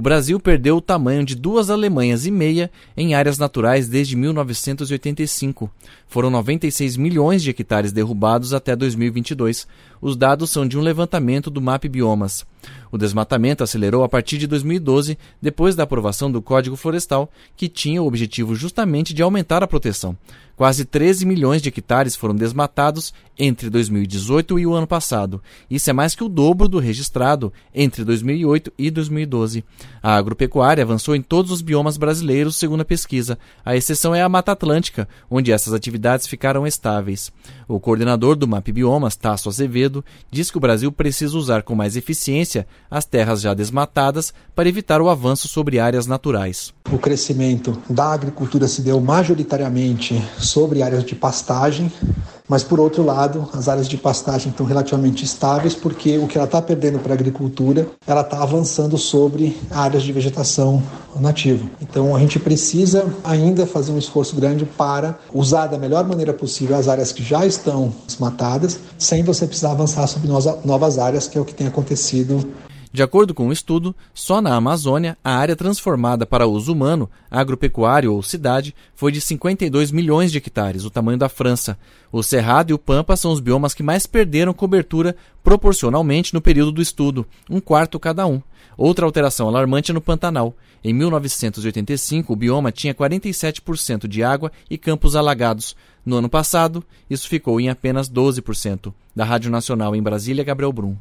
Brasil perdeu o tamanho de duas Alemanhas e meia em áreas naturais desde 1985. Foram 96 milhões de hectares derrubados até 2022. Os dados são de um levantamento do MAP Biomas. O desmatamento acelerou a partir de 2012, depois da aprovação do Código Florestal, que tinha o objetivo justamente de aumentar a proteção. Quase 13 milhões de hectares foram desmatados entre 2018 e o ano passado. Isso é mais que o dobro do registrado entre 2008 e 2012. A agropecuária avançou em todos os biomas brasileiros, segundo a pesquisa. A exceção é a Mata Atlântica, onde essas atividades ficaram estáveis. O coordenador do MAP Biomas, Tasso Azevedo, diz que o Brasil precisa usar com mais eficiência as terras já desmatadas para evitar o avanço sobre áreas naturais. O crescimento da agricultura se deu majoritariamente sobre áreas de pastagem, mas por outro lado, as áreas de pastagem estão relativamente estáveis porque o que ela está perdendo para a agricultura, ela está avançando sobre áreas de vegetação nativa. Então a gente precisa ainda fazer um esforço grande para usar da melhor maneira possível as áreas que já estão desmatadas, sem você precisar avançar sobre novas áreas, que é o que tem acontecido de acordo com o um estudo, só na Amazônia, a área transformada para uso humano, agropecuário ou cidade, foi de 52 milhões de hectares, o tamanho da França. O Cerrado e o Pampa são os biomas que mais perderam cobertura proporcionalmente no período do estudo, um quarto cada um. Outra alteração alarmante é no Pantanal. Em 1985, o bioma tinha 47% de água e campos alagados. No ano passado, isso ficou em apenas 12%. Da Rádio Nacional em Brasília, Gabriel Brum.